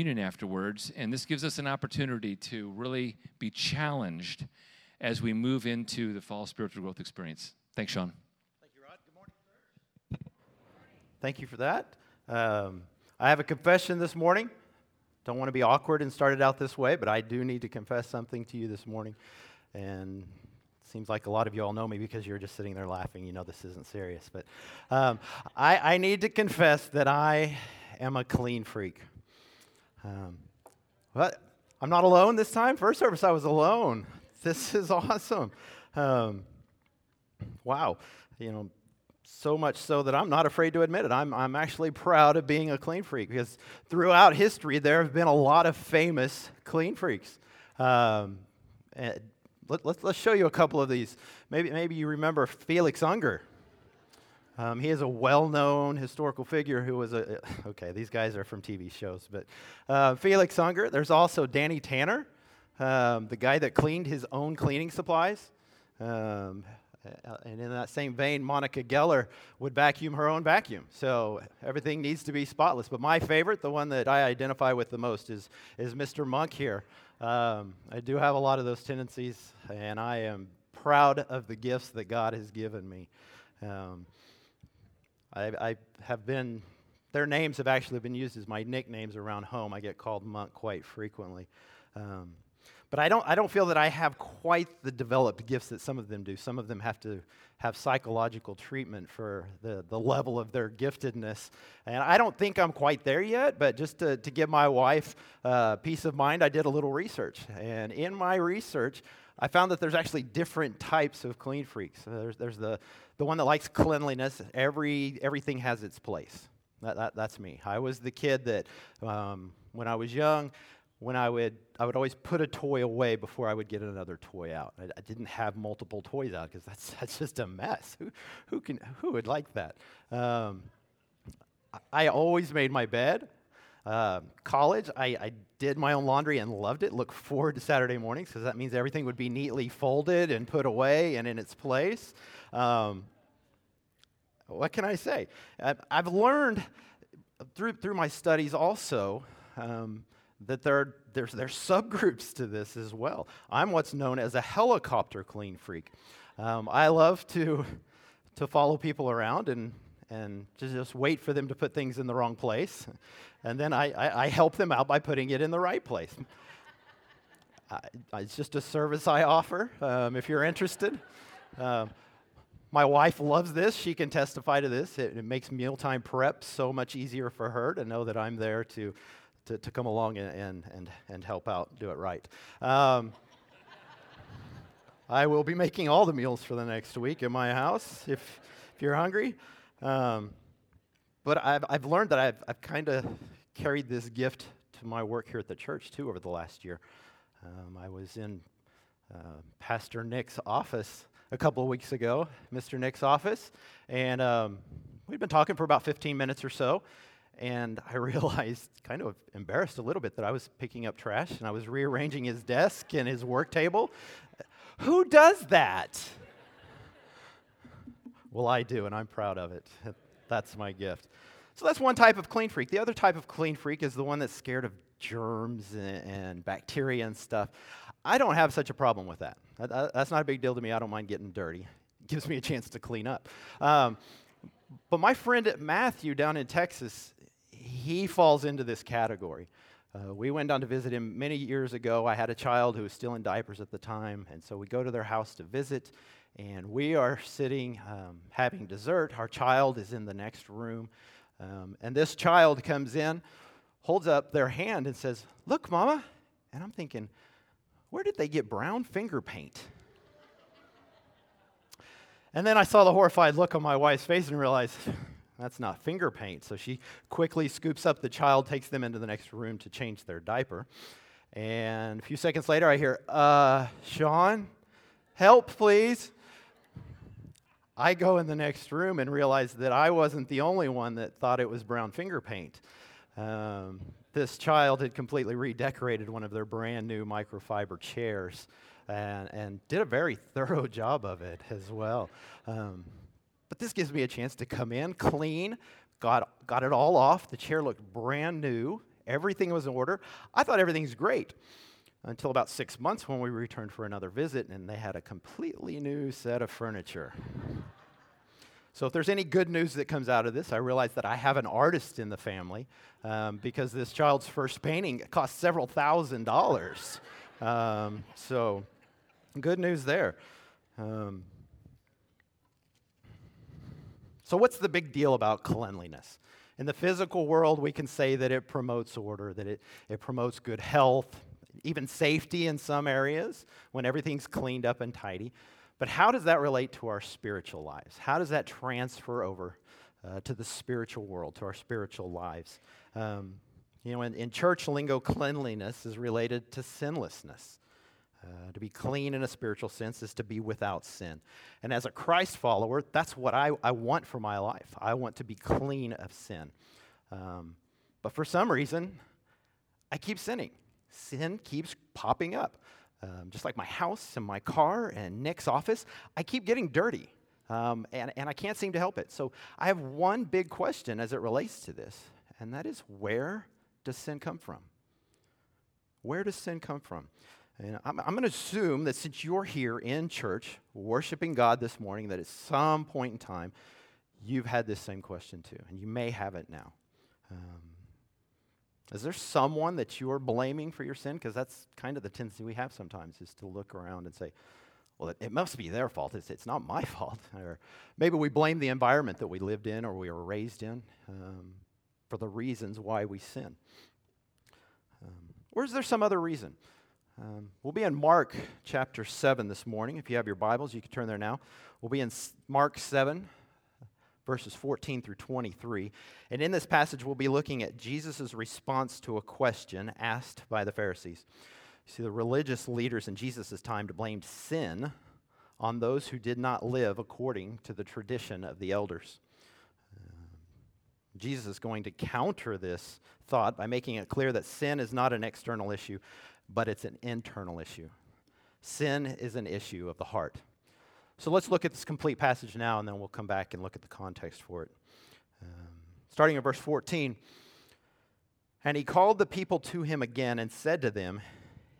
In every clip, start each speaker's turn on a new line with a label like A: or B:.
A: communion afterwards, and this gives us an opportunity to really be challenged as we move into the fall spiritual growth experience. Thanks, Sean.
B: Thank you, Rod. Good morning, church. Thank you for that. Um, I have a confession this morning. Don't want to be awkward and start it out this way, but I do need to confess something to you this morning. And it seems like a lot of you all know me because you're just sitting there laughing. You know this isn't serious. But um, I, I, need to confess that I am a clean freak. Um, I'm not alone this time. First service, I was alone. This is awesome. Um, wow. You know, so much so that I'm not afraid to admit it. I'm, I'm actually proud of being a clean freak because throughout history, there have been a lot of famous clean freaks. Um, let, us let's show you a couple of these. Maybe, maybe you remember Felix Unger. Um, he is a well known historical figure who was a. Okay, these guys are from TV shows, but uh, Felix Unger. There's also Danny Tanner, um, the guy that cleaned his own cleaning supplies. Um, uh, and in that same vein, Monica Geller would vacuum her own vacuum. So everything needs to be spotless. But my favorite, the one that I identify with the most, is, is Mr. Monk here. Um, I do have a lot of those tendencies, and I am proud of the gifts that God has given me. Um, I, I have been, their names have actually been used as my nicknames around home. I get called Monk quite frequently. Um, but I don't, I don't feel that I have quite the developed gifts that some of them do. Some of them have to have psychological treatment for the, the level of their giftedness. And I don't think I'm quite there yet, but just to, to give my wife uh, peace of mind, I did a little research. And in my research, I found that there's actually different types of clean freaks. There's, there's the, the one that likes cleanliness, Every, everything has its place. That, that, that's me. I was the kid that, um, when I was young, when I would, I would always put a toy away before I would get another toy out. I, I didn't have multiple toys out because that's, that's just a mess. Who, who, can, who would like that? Um, I always made my bed. Uh, college, I, I, did my own laundry and loved it. Look forward to Saturday mornings because that means everything would be neatly folded and put away and in its place. Um, what can I say? I've learned through, through my studies also um, that there, there's, there's subgroups to this as well. I'm what's known as a helicopter clean freak. Um, I love to, to follow people around and, and to just wait for them to put things in the wrong place. And then I, I, I help them out by putting it in the right place. I, it's just a service I offer um, if you're interested. Um, my wife loves this. She can testify to this. It, it, makes mealtime prep so much easier for her to know that I'm there to to, to come along and, and, and, and help out, do it right. Um, I will be making all the meals for the next week in my house if, if you're hungry. Um, but I've, I've learned that I've, I've kind of carried this gift to my work here at the church too over the last year. Um, I was in uh, Pastor Nick's office a couple of weeks ago, Mr. Nick's office, and um, we'd been talking for about 15 minutes or so and I realized, kind of embarrassed a little bit, that I was picking up trash and I was rearranging his desk and his work table. Who does that? Well, I do, and I'm proud of it. That's my gift. So that's one type of clean freak. The other type of clean freak is the one that's scared of germs and, and bacteria and stuff. I don't have such a problem with that. that. That's not a big deal to me. I don't mind getting dirty. It gives me a chance to clean up. Um, but my friend Matthew down in Texas, he falls into this category. Uh, we went down to visit him many years ago. I had a child who was still in diapers at the time, and so we go to their house to visit, and we are sitting um, having dessert. Our child is in the next room, um, and this child comes in, holds up their hand, and says, Look, Mama. And I'm thinking, where did they get brown finger paint? And then I saw the horrified look on my wife's face and realized, that's not finger paint. So she quickly scoops up the child, takes them into the next room to change their diaper. And a few seconds later, I hear, uh, Sean, help, please. I go in the next room and realize that I wasn't the only one that thought it was brown finger paint. Um, this child had completely redecorated one of their brand new microfiber chairs and, and did a very thorough job of it as well. Um, but this gives me a chance to come in clean, got, got it all off. The chair looked brand new, everything was in order. I thought everything's great until about six months when we returned for another visit and they had a completely new set of furniture. So, if there's any good news that comes out of this, I realize that I have an artist in the family um, because this child's first painting cost several thousand dollars. Um, so, good news there. Um, so, what's the big deal about cleanliness? In the physical world, we can say that it promotes order, that it, it promotes good health, even safety in some areas when everything's cleaned up and tidy. But how does that relate to our spiritual lives? How does that transfer over uh, to the spiritual world, to our spiritual lives? Um, you know, in, in, church lingo, cleanliness is related to sinlessness. Uh, to be clean in a spiritual sense is to be without sin. And as a Christ follower, that's what I, I want for my life. I want to be clean of sin. Um, but for some reason, I keep sinning. Sin keeps popping up um, just like my house and my car and Nick's office, I keep getting dirty. Um, and, and I can't seem to help it. So I have one big question as it relates to this, and that is where does sin come from? Where does sin come from? And I'm, I'm going to assume that since you're here in church worshiping God this morning, that at some point in time, you've had this same question too, and you may have it now. Um, is there someone that you're blaming for your sin? Because that's kind of the tendency we have sometimes is to look around and say, well, it, it must be their fault. It's, it's not my fault. or maybe we blame the environment that we lived in or we were raised in um, for the reasons why we sin. Um, or is there some other reason? Um, we'll be in Mark chapter 7 this morning. If you have your Bibles, you can turn there now. We'll be in Mark 7, verses 14 through 23. And in this passage, we'll be looking at Jesus' response to a question asked by the Pharisees. You see, the religious leaders in Jesus' time blamed sin on those who did not live according to the tradition of the elders. Uh, Jesus is going to counter this thought by making it clear that sin is not an external issue, but it's an internal issue. Sin is an issue of the heart. So let's look at this complete passage now, and then we'll come back and look at the context for it. Um, starting in verse 14. And he called the people to him again and said to them,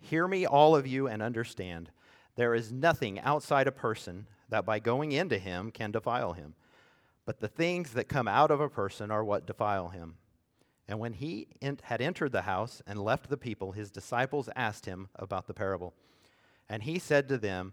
B: Hear me, all of you, and understand. There is nothing outside a person that by going into him can defile him. But the things that come out of a person are what defile him. And when he had entered the house and left the people, his disciples asked him about the parable. And he said to them,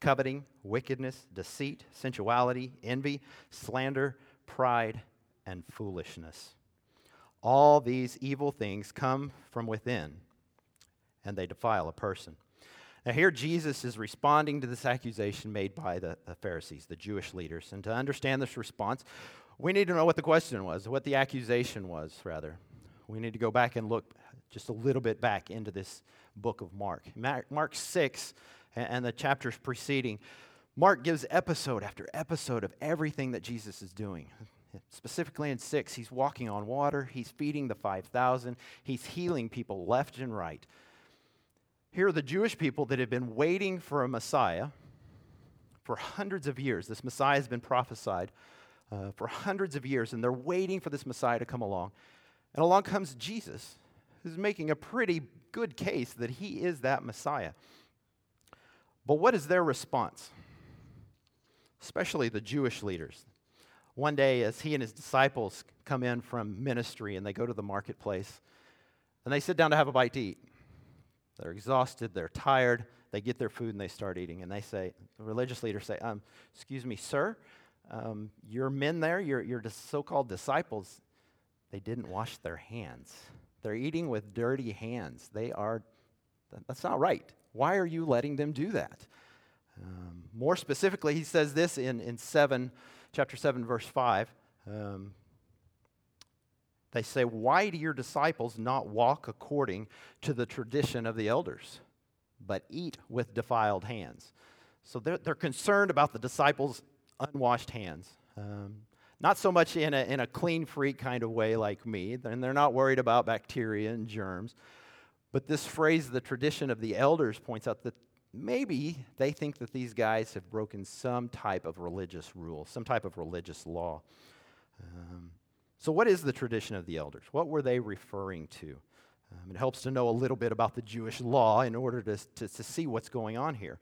B: coveting, wickedness, deceit, sensuality, envy, slander, pride, and foolishness. All these evil things come from within, and they defile a person. Now, here Jesus is responding to this accusation made by the, the, Pharisees, the Jewish leaders. And to understand this response, we need to know what the question was, what the accusation was, rather. We need to go back and look just a little bit back into this book of Mark. Mark 6 and the chapters preceding, Mark gives episode after episode of everything that Jesus is doing. Specifically in six, he's walking on water, he's feeding the 5,000, he's healing people left and right. Here are the Jewish people that have been waiting for a Messiah for hundreds of years. This Messiah has been prophesied uh, for hundreds of years, and they're waiting for this Messiah to come along. And along comes Jesus, who's making a pretty good case that he is that Messiah. But what is their response? Especially the Jewish leaders. One day, as he and his disciples come in from ministry and they go to the marketplace, and they sit down to have a bite to eat. They're exhausted, they're tired, they get their food and they start eating. And they say, the religious leaders say, um, Excuse me, sir, um, your men there, your, your so called disciples, they didn't wash their hands. They're eating with dirty hands. They are, that's not right. Why are you letting them do that? Um, more specifically, he says this in, in 7, chapter 7, verse 5. Um, They say, Why do your disciples not walk according to the tradition of the elders, but eat with defiled hands? So they're, they're concerned about the disciples' unwashed hands. Um, not so much in a, in a clean freak kind of way like me, and they're not worried about bacteria and germs. But this phrase, the tradition of the elders, points out that maybe they think that these guys have broken some type of religious rule, some type of religious law. Um, so, what is the tradition of the elders? What were they referring to? Um, it helps to know a little bit about the Jewish law in order to, to, to see what's going on here.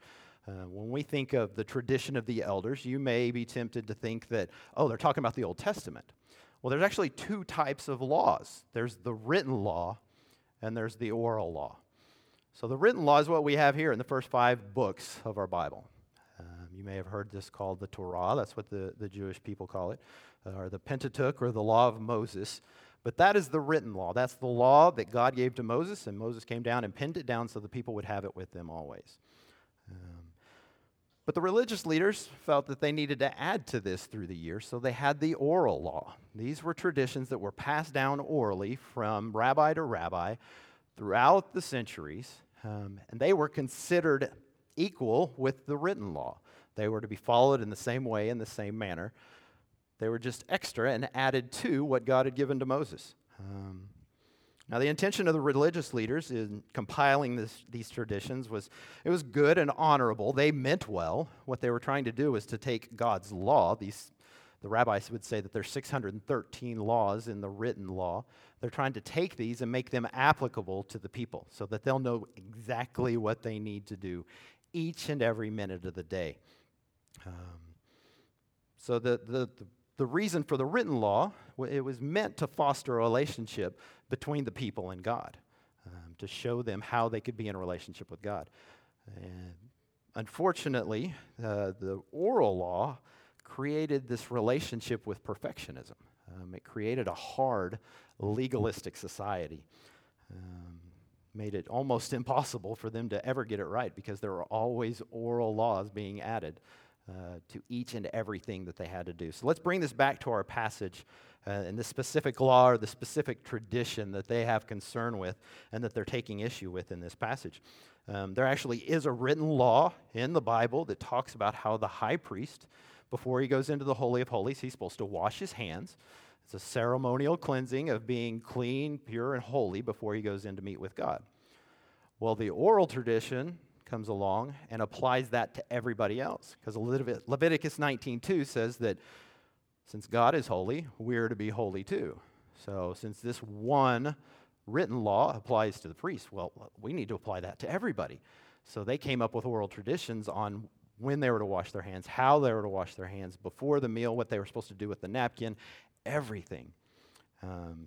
B: Uh, when we think of the tradition of the elders, you may be tempted to think that, oh, they're talking about the Old Testament. Well, there's actually two types of laws there's the written law, and there's the oral law. So, the written law is what we have here in the first five books of our Bible. Um, you may have heard this called the Torah, that's what the, the Jewish people call it, uh, or the Pentateuch, or the law of Moses. But that is the written law. That's the law that God gave to Moses, and Moses came down and pinned it down so the people would have it with them always. Um, but the religious leaders felt that they needed to add to this through the years, so they had the oral law. These were traditions that were passed down orally from rabbi to rabbi throughout the centuries, um, and they were considered equal with the written law. They were to be followed in the same way, in the same manner. They were just extra and added to what God had given to Moses. Um, now, the intention of the religious leaders in compiling this, these traditions was it was good and honorable. They meant well. What they were trying to do was to take God's law. These, the rabbis would say that there's 613 laws in the written law. They're trying to take these and make them applicable to the people so that they'll know exactly what they need to do each and every minute of the day. Um, so the, the, the the reason for the written law, it was meant to foster a relationship between the people and God, um, to show them how they could be in a relationship with God. And unfortunately, uh, the oral law created this relationship with perfectionism. Um, it created a hard, legalistic society. Um, made it almost impossible for them to ever get it right because there were always oral laws being added uh, to each and everything that they had to do. So let's bring this back to our passage uh, and the specific law or the specific tradition that they have concern with and that they're taking issue with in this passage. Um, there actually is a written law in the Bible that talks about how the high priest, before he goes into the Holy of Holies, he's supposed to wash his hands. It's a ceremonial cleansing of being clean, pure, and holy before he goes in to meet with God. Well, the oral tradition comes along and applies that to everybody else. Because Leviticus 19:2 says that since God is holy, we're to be holy too. So since this one written law applies to the priests, well, we need to apply that to everybody. So they came up with oral traditions on when they were to wash their hands, how they were to wash their hands, before the meal, what they were supposed to do with the napkin, everything. Um,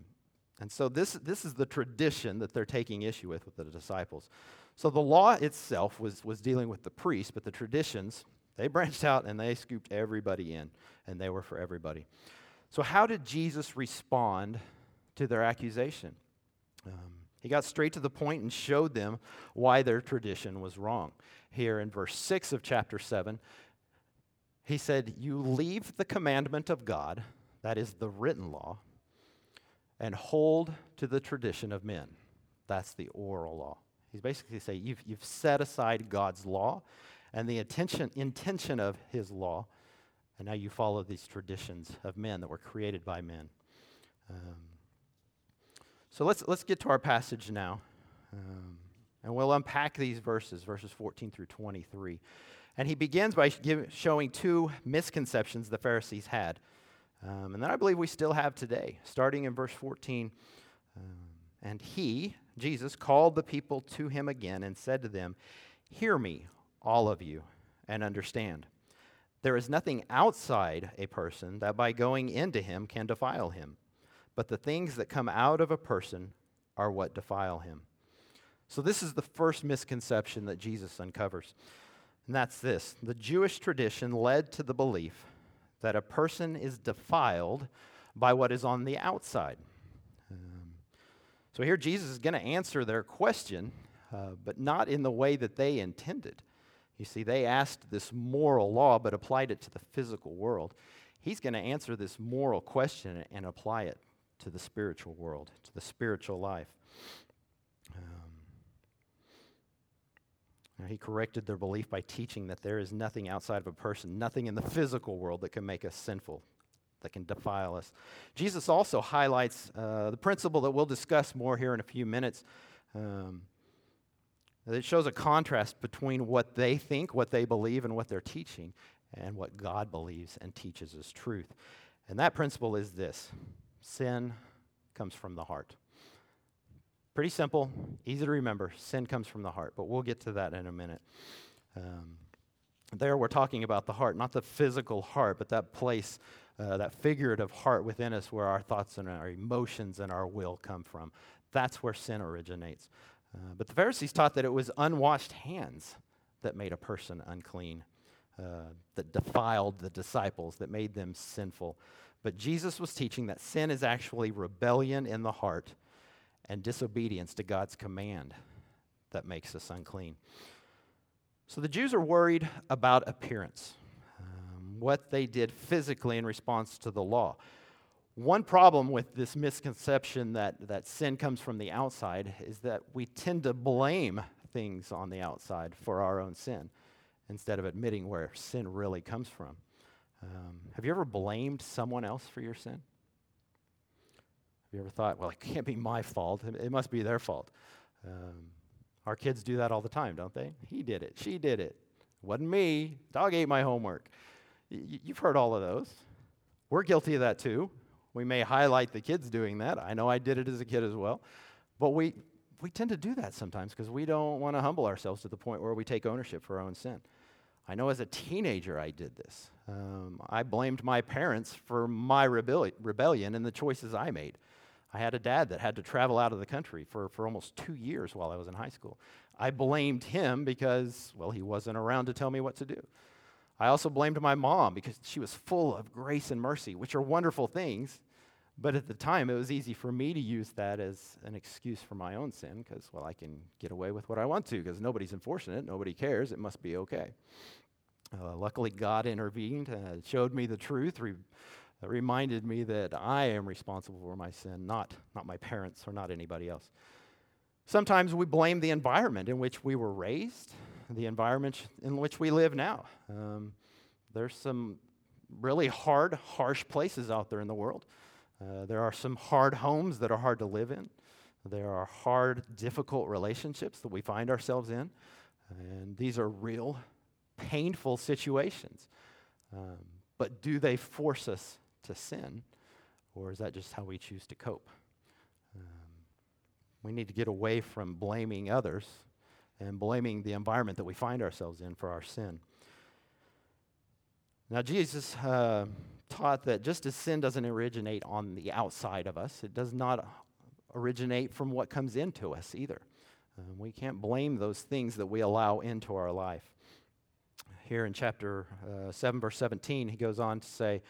B: and so this, this is the tradition that they're taking issue with with the disciples. So the law itself was, was dealing with the priests, but the traditions, they branched out and they scooped everybody in, and they were for everybody. So, how did Jesus respond to their accusation? Um, he got straight to the point and showed them why their tradition was wrong. Here in verse 6 of chapter 7, he said, You leave the commandment of God, that is the written law, and hold to the tradition of men. That's the oral law. He's basically saying you've, you've set aside God's law and the intention, intention of his law, and now you follow these traditions of men that were created by men. Um, so let's, let's get to our passage now. Um, and we'll unpack these verses, verses 14 through 23. And he begins by give, showing two misconceptions the Pharisees had. Um, and that I believe we still have today, starting in verse 14. Um, and he, Jesus called the people to him again and said to them, Hear me, all of you, and understand. There is nothing outside a person that by going into him can defile him, but the things that come out of a person are what defile him. So, this is the first misconception that Jesus uncovers. And that's this the Jewish tradition led to the belief that a person is defiled by what is on the outside. So here Jesus is going to answer their question, uh, but not in the way that they intended. You see, they asked this moral law, but applied it to the physical world. He's going to answer this moral question and apply it to the spiritual world, to the spiritual life. He corrected their belief by teaching that there is nothing outside of a person, nothing in the physical world that can make us sinful, that can defile us. Jesus also highlights uh, the principle that we'll discuss more here in a few minutes. Um, it shows a contrast between what they think, what they believe, and what they're teaching, and what God believes and teaches as truth. And that principle is this sin comes from the heart. Pretty simple, easy to remember. Sin comes from the heart, but we'll get to that in a minute. Um, there, we're talking about the heart, not the physical heart, but that place, uh, that figurative heart within us where our thoughts and our emotions and our will come from. That's where sin originates. Uh, but the Pharisees taught that it was unwashed hands that made a person unclean, uh, that defiled the disciples, that made them sinful. But Jesus was teaching that sin is actually rebellion in the heart and disobedience to God's command that makes us unclean. So the Jews are worried about appearance, um, what they did physically in response to the law. One problem with this misconception that, that sin comes from the outside is that we tend to blame things on the outside for our own sin instead of admitting where sin really comes from. Um, have you ever blamed someone else for your sin? Have you ever thought, well, it can't be my fault, it must be their fault? Um, our kids do that all the time, don't they? He did it, she did it. wasn't me. Dog ate my homework. Y- you've heard all of those. We're guilty of that too. We may highlight the kids doing that. I know I did it as a kid as well. But we, we tend to do that sometimes because we don't want to humble ourselves to the point where we take ownership for our own sin. I know as a teenager I did this. Um, I blamed my parents for my rebelli- rebellion and the choices I made. I had a dad that had to travel out of the country for, for almost two years while I was in high school. I blamed him because, well, he wasn't around to tell me what to do. I also blamed my mom because she was full of grace and mercy, which are wonderful things. But at the time, it was easy for me to use that as an excuse for my own sin because, well, I can get away with what I want to because nobody's enforcing it, nobody cares, it must be okay. Uh, luckily, God intervened, uh, showed me the truth, re- that reminded me that I am responsible for my sin, not, not my parents or not anybody else. Sometimes we blame the environment in which we were raised, the environment in which we live now. Um, there's some really hard, harsh places out there in the world. Uh, there are some hard homes that are hard to live in. There are hard, difficult relationships that we find ourselves in. And these are real, painful situations. Um, but do they force us to sin, or is that just how we choose to cope? Um, we need to get away from blaming others and blaming the environment that we find ourselves in for our sin. Now, Jesus uh, taught that just as sin doesn't originate on the outside of us, it does not originate from what comes into us either. Um, we can't blame those things that we allow into our life. Here in chapter uh, 7, verse 17, he goes on to say,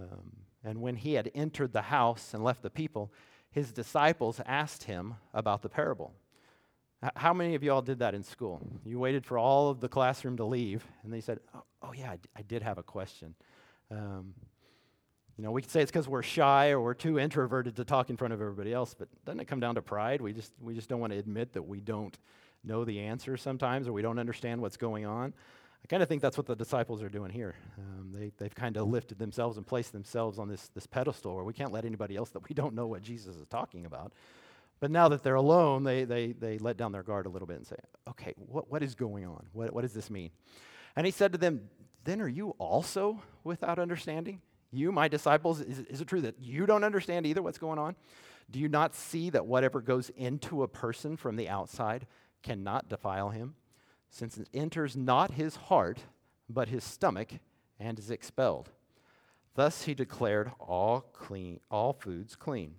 B: um, And when he had entered the house and left the people, his disciples asked him about the parable. How many of y'all did that in school? You waited for all of the classroom to leave, and they said, Oh, oh yeah, I, d- I did have a question. Um, you know, we could say it's because we're shy or we're too introverted to talk in front of everybody else, but doesn't it come down to pride? We just, we just don't want to admit that we don't know the answer sometimes or we don't understand what's going on. I kind of think that's what the disciples are doing here. Um, they, they've kind of lifted themselves and placed themselves on this, this pedestal where we can't let anybody else that we don't know what Jesus is talking about. But now that they're alone, they, they, they let down their guard a little bit and say, okay, what, what is going on? What, what does this mean? And he said to them, Then are you also without understanding? You, my disciples, is, is it true that you don't understand either what's going on? Do you not see that whatever goes into a person from the outside cannot defile him, since it enters not his heart, but his stomach, and is expelled? Thus he declared all clean, all foods clean.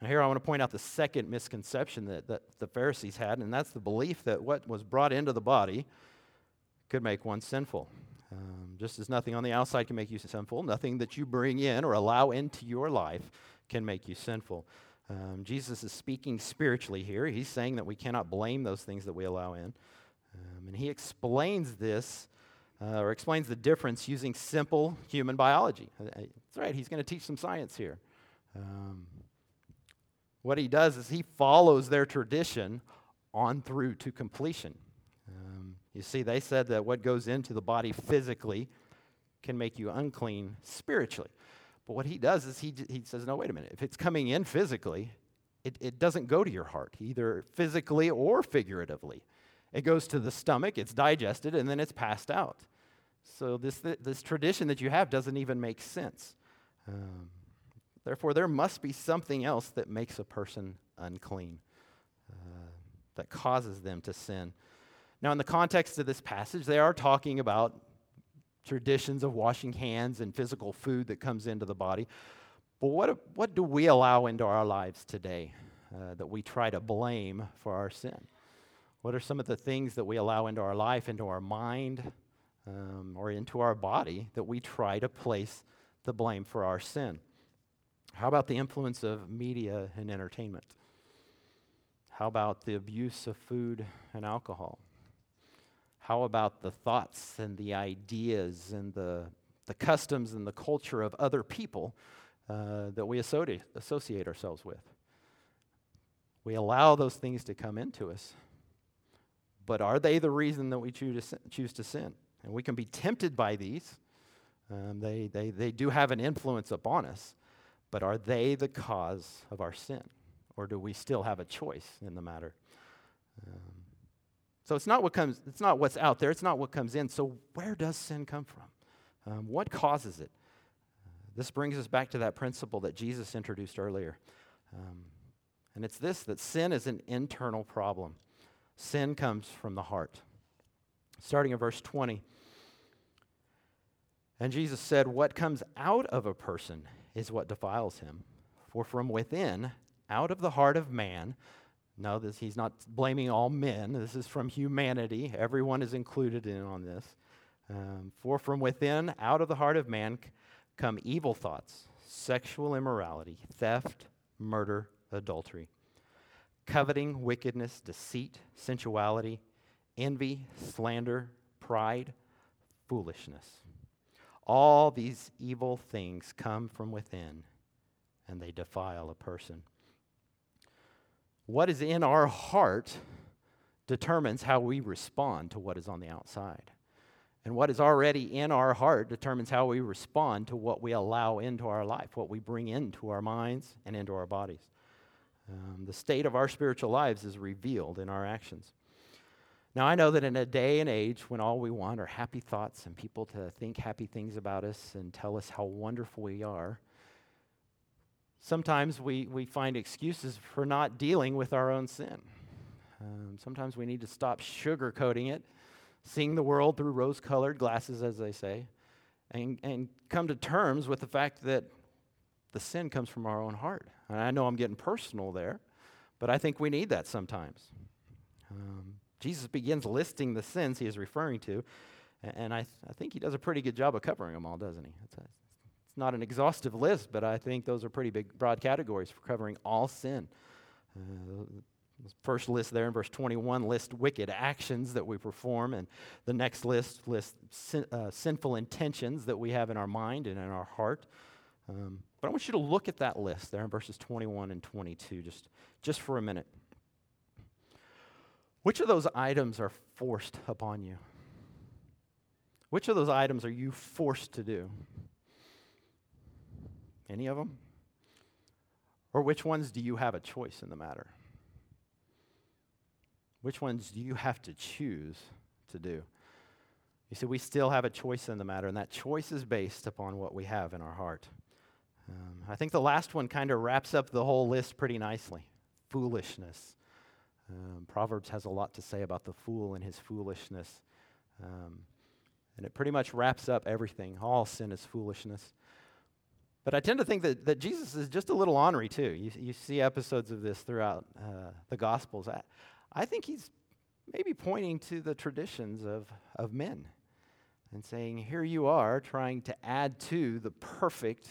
B: Now, here I want to point out the second misconception that, that the Pharisees had, and that's the belief that what was brought into the body could make one sinful. Um, just as nothing on the outside can make you sinful, nothing that you bring in or allow into your life can make you sinful. Um, Jesus is speaking spiritually here. He's saying that we cannot blame those things that we allow in. Um, and he explains this uh, or explains the difference using simple human biology. Uh, uh, that's right, he's going to teach some science here. Um, what he does is he follows their tradition on through to completion. Um, you see, they said that what goes into the body physically can make you unclean spiritually. But what he does is he, he says, no, wait a minute. If it's coming in physically, it, it doesn't go to your heart, either physically or figuratively. It goes to the stomach, it's digested, and then it's passed out. So this, this tradition that you have doesn't even make sense. Um, therefore, there must be something else that makes a person unclean, uh, that causes them to sin. Now, in the context of this passage, they are talking about traditions of washing hands and physical food that comes into the body. But what, what do we allow into our lives today uh, that we try to blame for our sin? What are some of the things that we allow into our life, into our mind, um, or into our body that we try to place the blame for our sin? How about the influence of media and entertainment? How about the abuse of food and alcohol? How about the thoughts and the ideas and the, the customs and the culture of other people uh, that we associate, ourselves with? We allow those things to come into us but are they the reason that we choose to, choose to sin? And we can be tempted by these. Um, they, they, they do have an influence upon us, but are they the cause of our sin? Or do we still have a choice in the matter? Um, so it's not what comes, it's not what's out there, it's not what comes in. So where does sin come from? Um, what causes it? This brings us back to that principle that Jesus introduced earlier. Um, and it's this that sin is an internal problem. Sin comes from the heart. Starting in verse 20. And Jesus said, What comes out of a person is what defiles him. For from within, out of the heart of man, no, this, he's not blaming all men. This is from humanity. Everyone is included in on this. Um, for from within, out of the heart of man, come evil thoughts, sexual immorality, theft, murder, adultery coveting, wickedness, deceit, sensuality, envy, slander, pride, foolishness. All these evil things come from within and they defile a person. What is in our heart determines how we respond to what is on the outside. And what is already in our heart determines how we respond to what we allow into our life, what we bring into our minds and into our bodies. Um, the state of our spiritual lives is revealed in our actions. Now, I know that in a day and age when all we want are happy thoughts and people to think happy things about us and tell us how wonderful we are, sometimes we, we find excuses for not dealing with our own sin. Um, sometimes we need to stop sugarcoating it, seeing the world through rose colored glasses, as they say, and, and come to terms with the fact that the sin comes from our own heart. And I know I'm getting personal there, but I think we need that sometimes. Um, Jesus begins listing the sins he is referring to, and I, th- I think he does a pretty good job of covering them all, doesn't he? It's not an exhaustive list, but I think those are pretty big, broad categories for covering all sin. Uh, first list there in verse 21 lists wicked actions that we perform, and the next list lists sin, uh, sinful intentions that we have in our mind and in our heart. Um, but I want you to look at that list there in verses 21 and 22 just, just for a minute. Which of those items are forced upon you? Which of those items are you forced to do? Any of them? Or which ones do you have a choice in the matter? Which ones do you have to choose to do? You see, we still have a choice in the matter, and that choice is based upon what we have in our heart. Um, I think the last one kind of wraps up the whole list pretty nicely foolishness. Um, Proverbs has a lot to say about the fool and his foolishness. Um, and it pretty much wraps up everything. All sin is foolishness. But I tend to think that, that Jesus is just a little ornery, too. You, you see episodes of this throughout uh, the Gospels. I, I think he's maybe pointing to the traditions of, of men and saying, Here you are trying to add to the perfect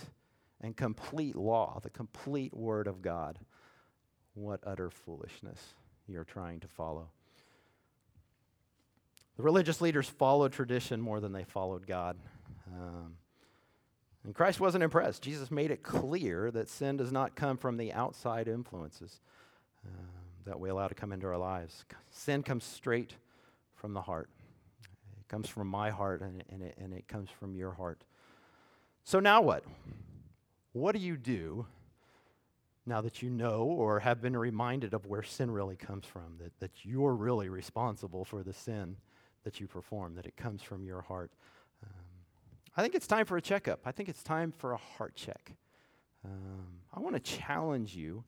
B: and complete law, the complete Word of God, what utter foolishness you're trying to follow. The religious leaders followed tradition more than they followed God. Um, and Christ wasn't impressed. Jesus made it clear that sin does not come from the outside influences uh, that we allow to come into our lives. Sin comes straight from the heart. It comes from my heart and, and, it, and it comes from your heart. So now what? What do you do now that you know or have been reminded of where sin really comes from, that, that you're really responsible for the sin that you perform, that it comes from your heart? I think it's time for a checkup. I think it's time for a heart check. Um, I want to challenge you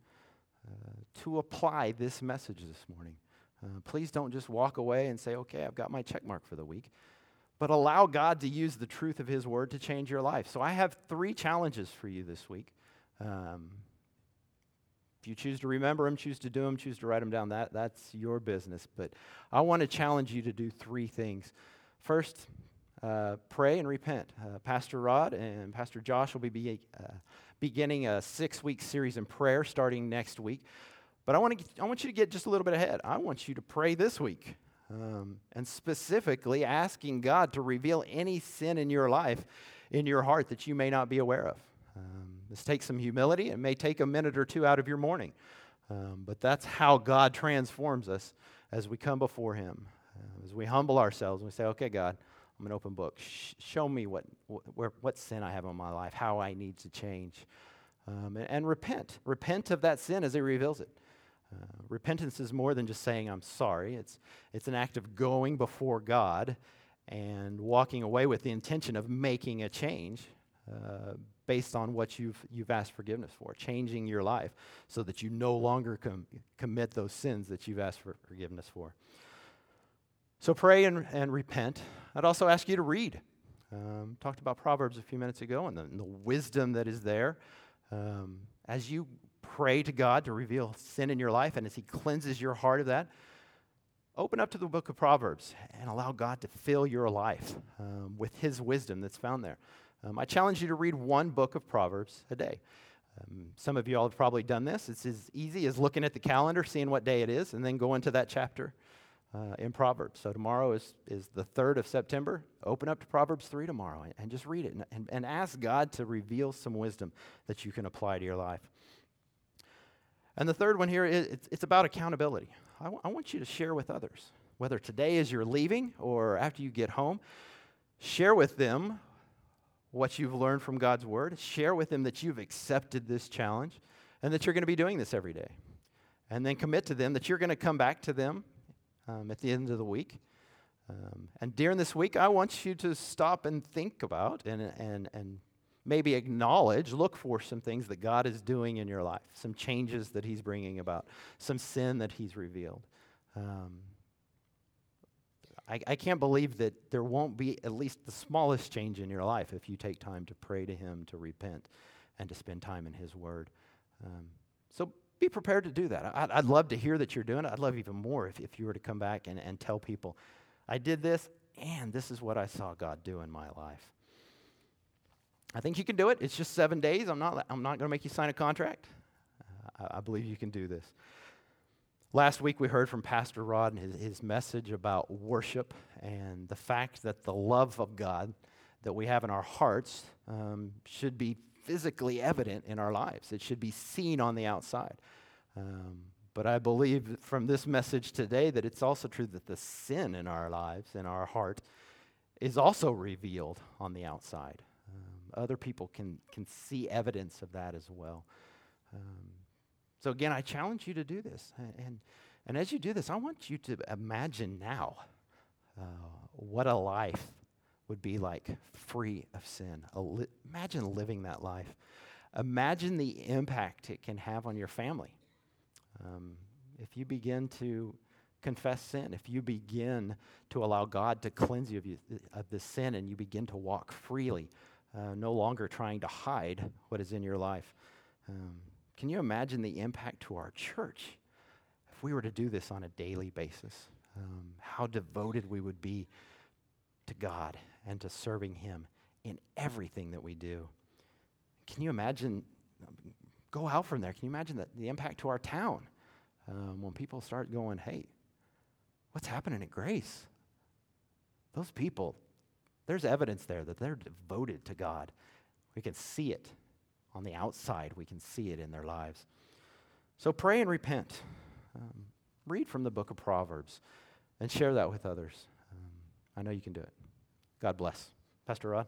B: uh, to apply this message this morning. Uh, please don't just walk away and say, okay, I've got my check mark for the week, but allow God to use the truth of His Word to change your life. So I have three challenges for you this week. Um, if you choose to remember them, choose to do them, choose to write them down, that, that's your business. But I want to challenge you to do three things. First, uh, pray and repent. Uh, Pastor Rod and Pastor Josh will be, be uh, beginning a six week series in prayer starting next week. But I want, to, I want you to get just a little bit ahead. I want you to pray this week. Um, and specifically asking God to reveal any sin in your life, in your heart, that you may not be aware of. Um, this takes some humility. It may take a minute or two out of your morning. Um, but that's how God transforms us as we come before Him, uh, as we humble ourselves and we say, okay, God, I'm an open book. Sh- show me what, wh- where, what sin I have in my life, how I need to change. Um, and, and, repent. Repent of that sin as He reveals it. Uh, repentance is more than just saying, I'm sorry. It's, it's an act of going before God and walking away with the intention of making a change uh, based on what you've, you've asked forgiveness for, changing your life so that you no longer com- commit those sins that you've asked for forgiveness for. So pray and, and repent. I'd also ask you to read. Um, talked about Proverbs a few minutes ago and the, and the wisdom that is there. Um, as you pray to God to reveal sin in your life and as He cleanses your heart of that, open up to the book of Proverbs and allow God to fill your life um, with His wisdom that's found there. Um, I challenge you to read one book of Proverbs a day. Um, some of you all have probably done this. It's as easy as looking at the calendar, seeing what day it is, and then go into that chapter uh, in Proverbs. So tomorrow is, is the 3rd of September. Open up to Proverbs 3 tomorrow and, and just read it and, and, and ask God to reveal some wisdom that you can apply to your life. And the third one here is it's, it's about accountability. I, w- I want you to share with others, whether today as you're leaving or after you get home, share with them what you've learned from God's word. Share with them that you've accepted this challenge and that you're going to be doing this every day. And then commit to them that you're going to come back to them um, at the end of the week. Um, and during this week, I want you to stop and think about and, and, and maybe acknowledge, look for some things that God is doing in your life, some changes that He's bringing about, some sin that He's revealed. Um, I, I can't believe that there won't be at least the smallest change in your life if you take time to pray to Him, to repent, and to spend time in His Word. Um, so be prepared to do that. I'd, I'd, love to hear that you're doing it. I'd love even more if, if you were to come back and, and tell people, I did this, and this is what I saw God do in my life. I think you can do it. It's just seven days. I'm not, I'm not going to make you sign a contract. Uh, I, I believe you can do this. Last week we heard from Pastor Rod and his, his message about worship and the fact that the love of God that we have in our hearts um, should be physically evident in our lives. It should be seen on the outside. Um, but I believe from this message today that it's also true that the sin in our lives, in our heart, is also revealed on the outside. Um, other people can, can see evidence of that as well. Um, so, again, I challenge you to do this. And, and as you do this, I want you to imagine now uh, what a life would be like free of sin. Imagine living that life. Imagine the impact it can have on your family. Um, if you begin to confess sin, if you begin to allow God to cleanse you of, you, of the sin and you begin to walk freely, uh, no longer trying to hide what is in your life. Um, can you imagine the impact to our church if we were to do this on a daily basis? Um, how devoted we would be to God and to serving Him in everything that we do. Can you imagine? Go out from there. Can you imagine the, the impact to our town um, when people start going, hey, what's happening at Grace? those people, there's evidence there that they're devoted to God. We can see it on the outside, we can see it in their lives. So pray and repent. Um, read from the book of Proverbs and share that with others. Um, I know you can do it. God bless. Pastor Rod?